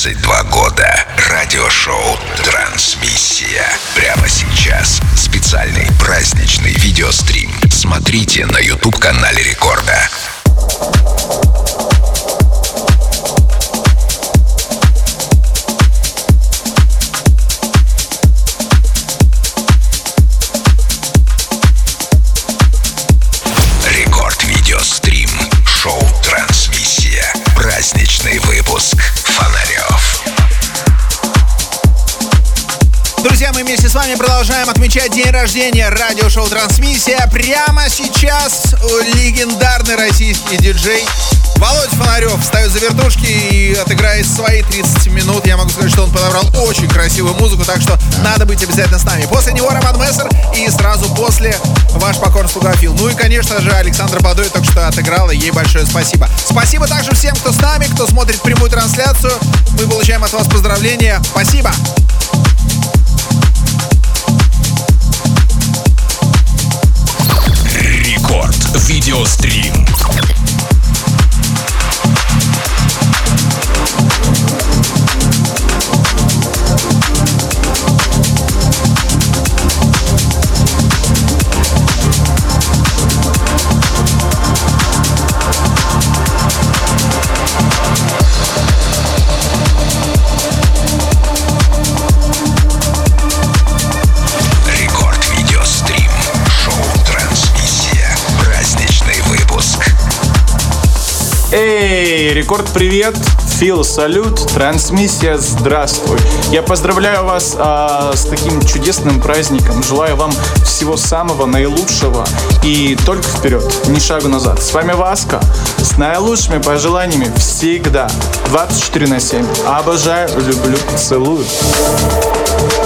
22 года. Радиошоу «Трансмиссия». Прямо сейчас. Специальный праздничный видеострим. Смотрите на YouTube-канале Рекорда. Вами продолжаем отмечать день рождения радиошоу «Трансмиссия». Прямо сейчас легендарный российский диджей Володя Фонарев ставит за вертушки и отыграет свои 30 минут. Я могу сказать, что он подобрал очень красивую музыку, так что надо быть обязательно с нами. После него Роман Мессер и сразу после ваш покорный слуга Фил. Ну и, конечно же, Александра Бадой только что отыграла. Ей большое спасибо. Спасибо также всем, кто с нами, кто смотрит прямую трансляцию. Мы получаем от вас поздравления. Спасибо. Рекорд видеострим. Эй, Рекорд, привет! Фил, салют! Трансмиссия, здравствуй! Я поздравляю вас а, с таким чудесным праздником. Желаю вам всего самого наилучшего и только вперед, ни шагу назад. С вами Васка с наилучшими пожеланиями всегда. 24 на 7. Обожаю, люблю, целую. Всем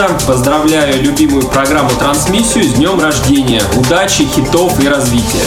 Правда. Поздравляю любимую программу «Трансмиссию» с днем рождения. Удачи, хитов и развития.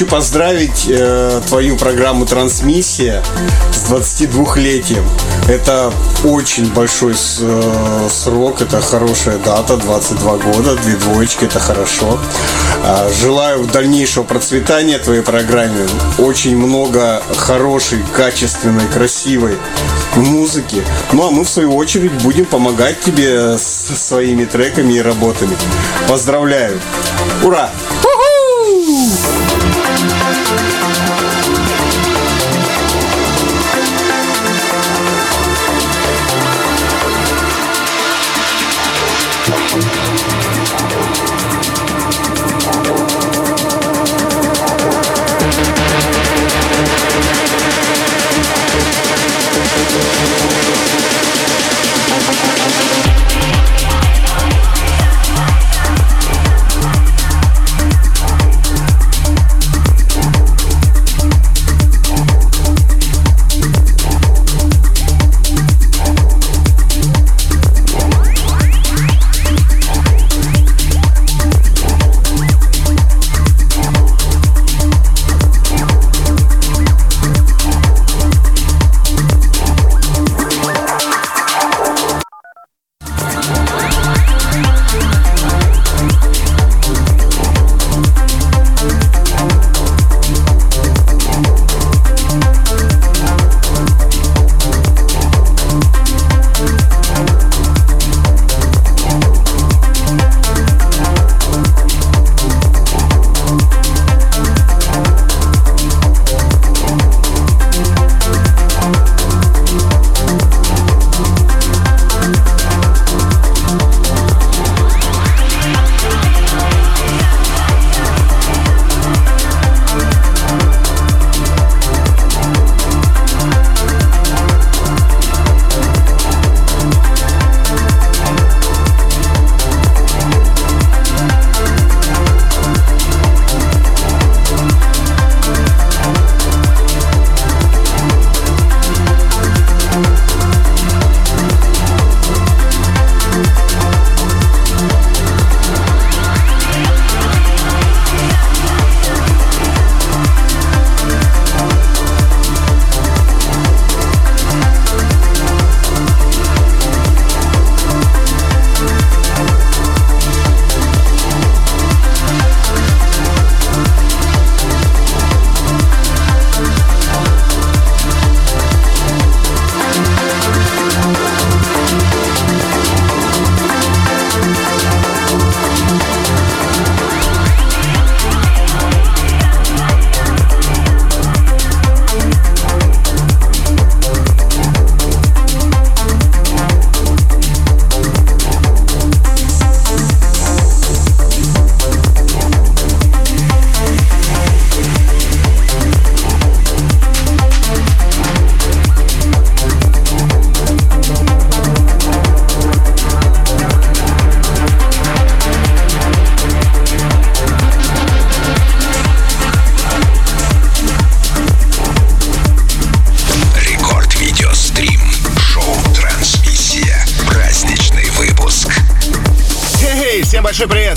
Хочу поздравить э, твою программу «Трансмиссия» с 22-летием. Это очень большой с, э, срок, это хорошая дата, 22 года, две двоечки, это хорошо. Э, желаю дальнейшего процветания твоей программе. Очень много хорошей, качественной, красивой музыки. Ну а мы в свою очередь будем помогать тебе с своими треками и работами. Поздравляю! Ура!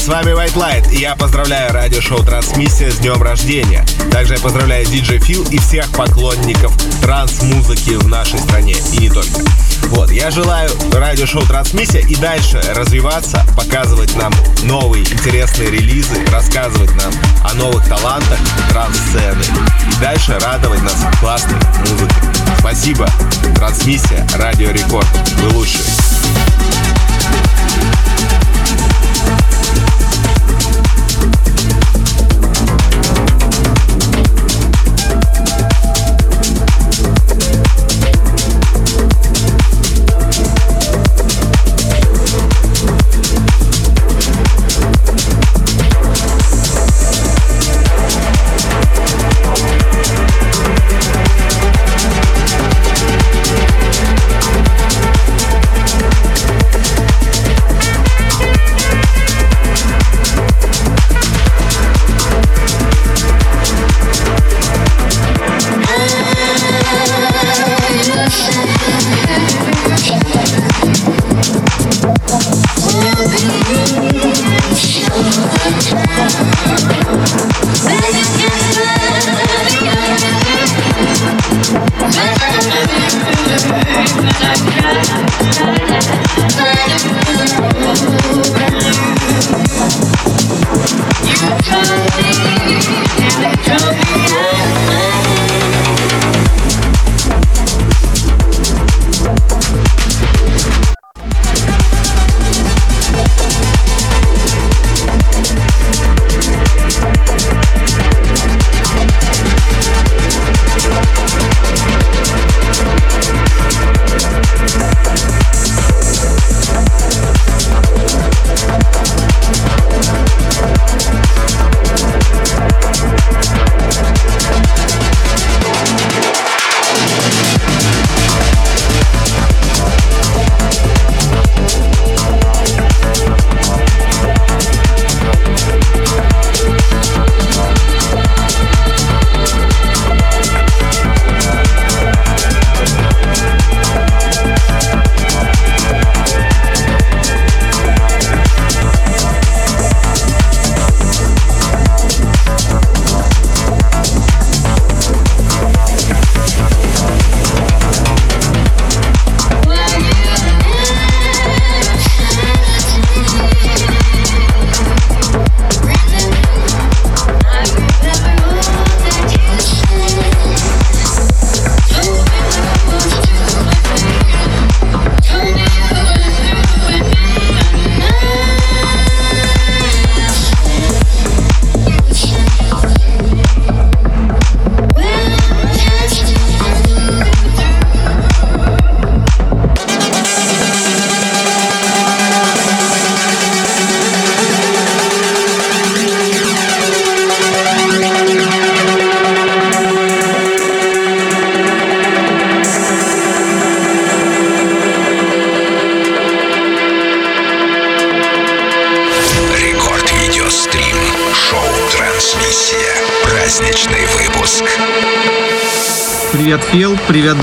С вами White Light, и я поздравляю радиошоу «Трансмиссия» с днем рождения. Также я поздравляю диджей Фил и всех поклонников транс-музыки в нашей стране, и не только. Вот, я желаю радиошоу «Трансмиссия» и дальше развиваться, показывать нам новые интересные релизы, рассказывать нам о новых талантах транс-сцены и дальше радовать нас классной музыкой. Спасибо. Трансмиссия, Радио Рекорд. Вы лучшие.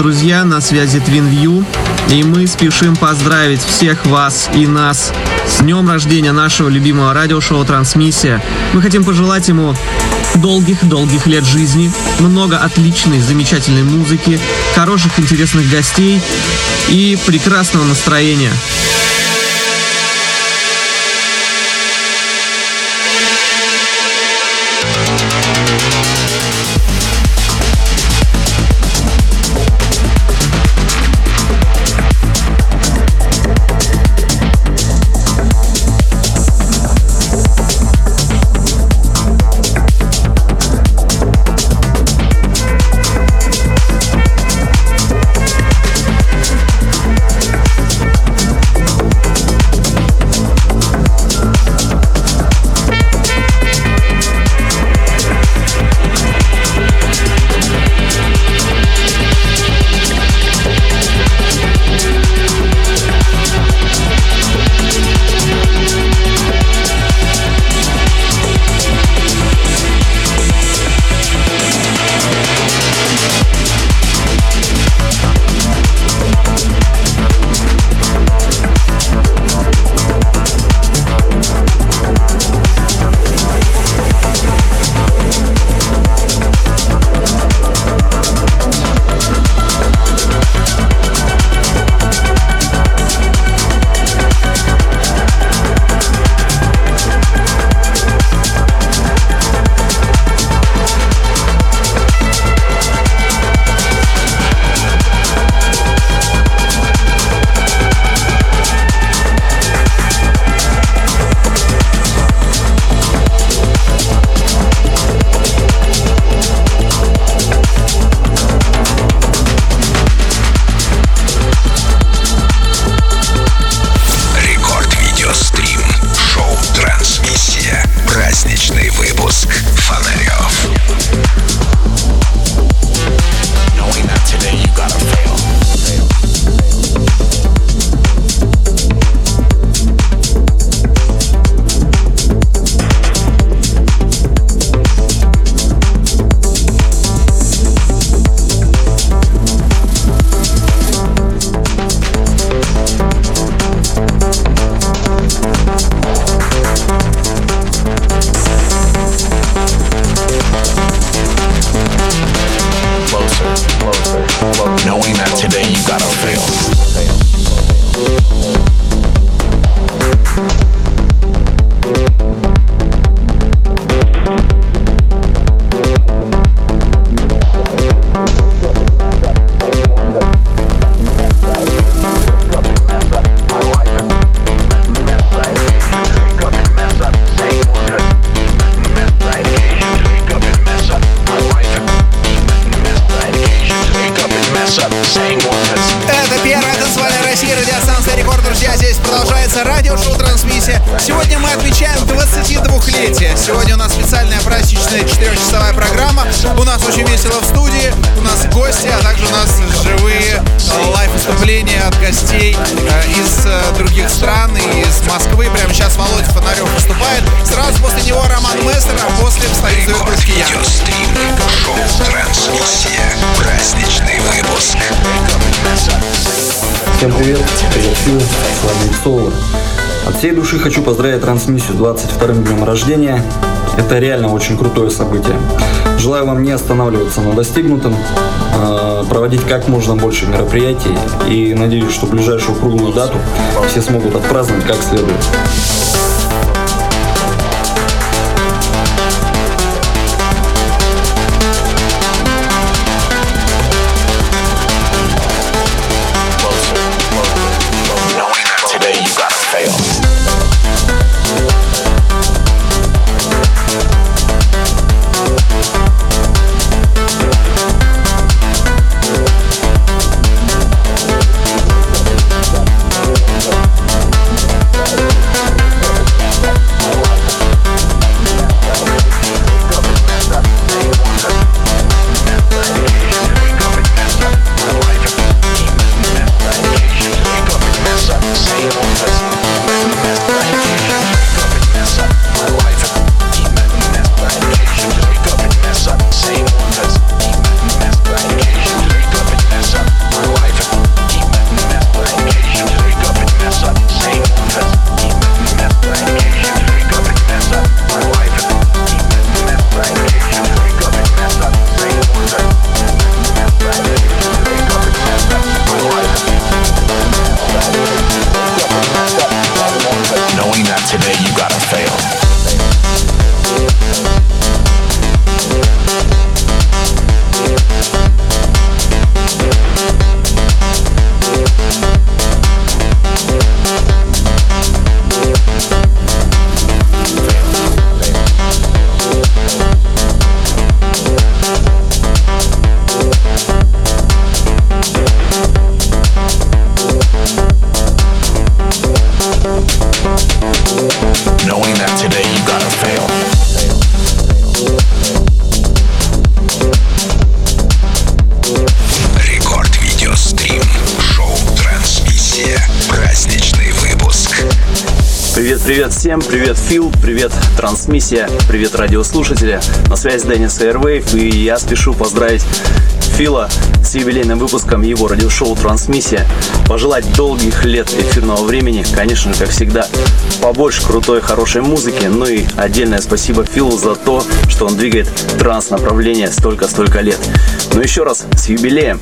Друзья, на связи TwinView. И мы спешим поздравить всех вас и нас с днем рождения нашего любимого радиошоу «Трансмиссия». Мы хотим пожелать ему долгих-долгих лет жизни, много отличной, замечательной музыки, хороших, интересных гостей и прекрасного настроения. Отмечаем 22-летие. Сегодня у нас специальная праздничная четырехчасовая программа. У нас очень весело в студии, у нас гости, а также у нас живые лайв-выступления от гостей э, из э, других стран и из Москвы. Прямо сейчас Володя Фонарев выступает. Сразу после него Роман Мессер, а после встает я. Видеострим. Шоу «Трансмиссия». Праздничный выпуск. Всем привет, привет, Фил, с вами Иксоло. От всей души хочу поздравить трансмиссию с 22-м днем рождения. Это реально очень крутое событие. Желаю вам не останавливаться на достигнутом, э, проводить как можно больше мероприятий и надеюсь, что ближайшую круглую дату все смогут отпраздновать как следует. Привет, всем, привет Фил, привет Трансмиссия, привет радиослушатели. На связи Денис Airwave и я спешу поздравить Фила с юбилейным выпуском его радиошоу «Трансмиссия». Пожелать долгих лет эфирного времени, конечно как всегда, побольше крутой, хорошей музыки. Ну и отдельное спасибо Филу за то, что он двигает транс-направление столько-столько лет. Ну еще раз, с юбилеем!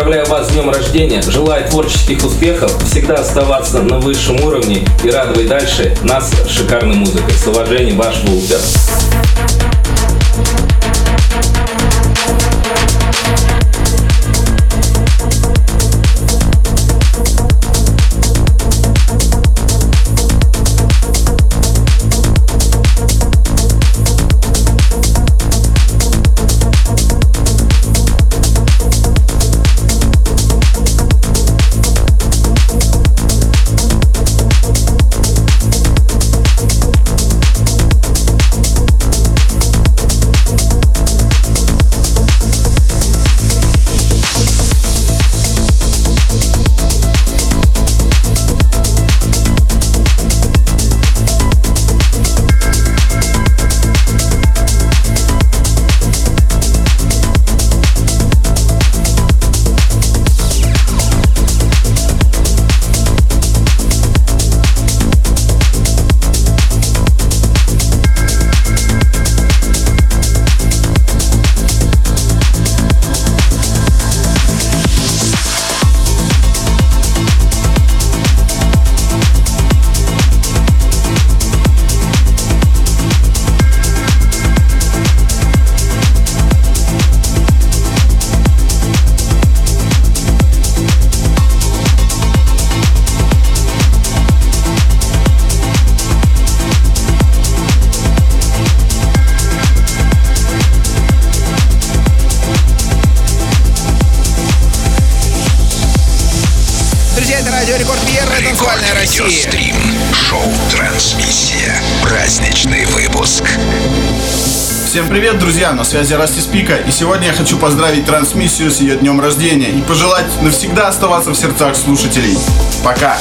Поздравляю вас с днем рождения. Желаю творческих успехов, всегда оставаться на высшем уровне и радовать дальше нас шикарной музыкой. С уважением, ваш Вулпер. Всем привет, друзья! На связи Расти Спика, и сегодня я хочу поздравить трансмиссию с ее днем рождения и пожелать навсегда оставаться в сердцах слушателей. Пока!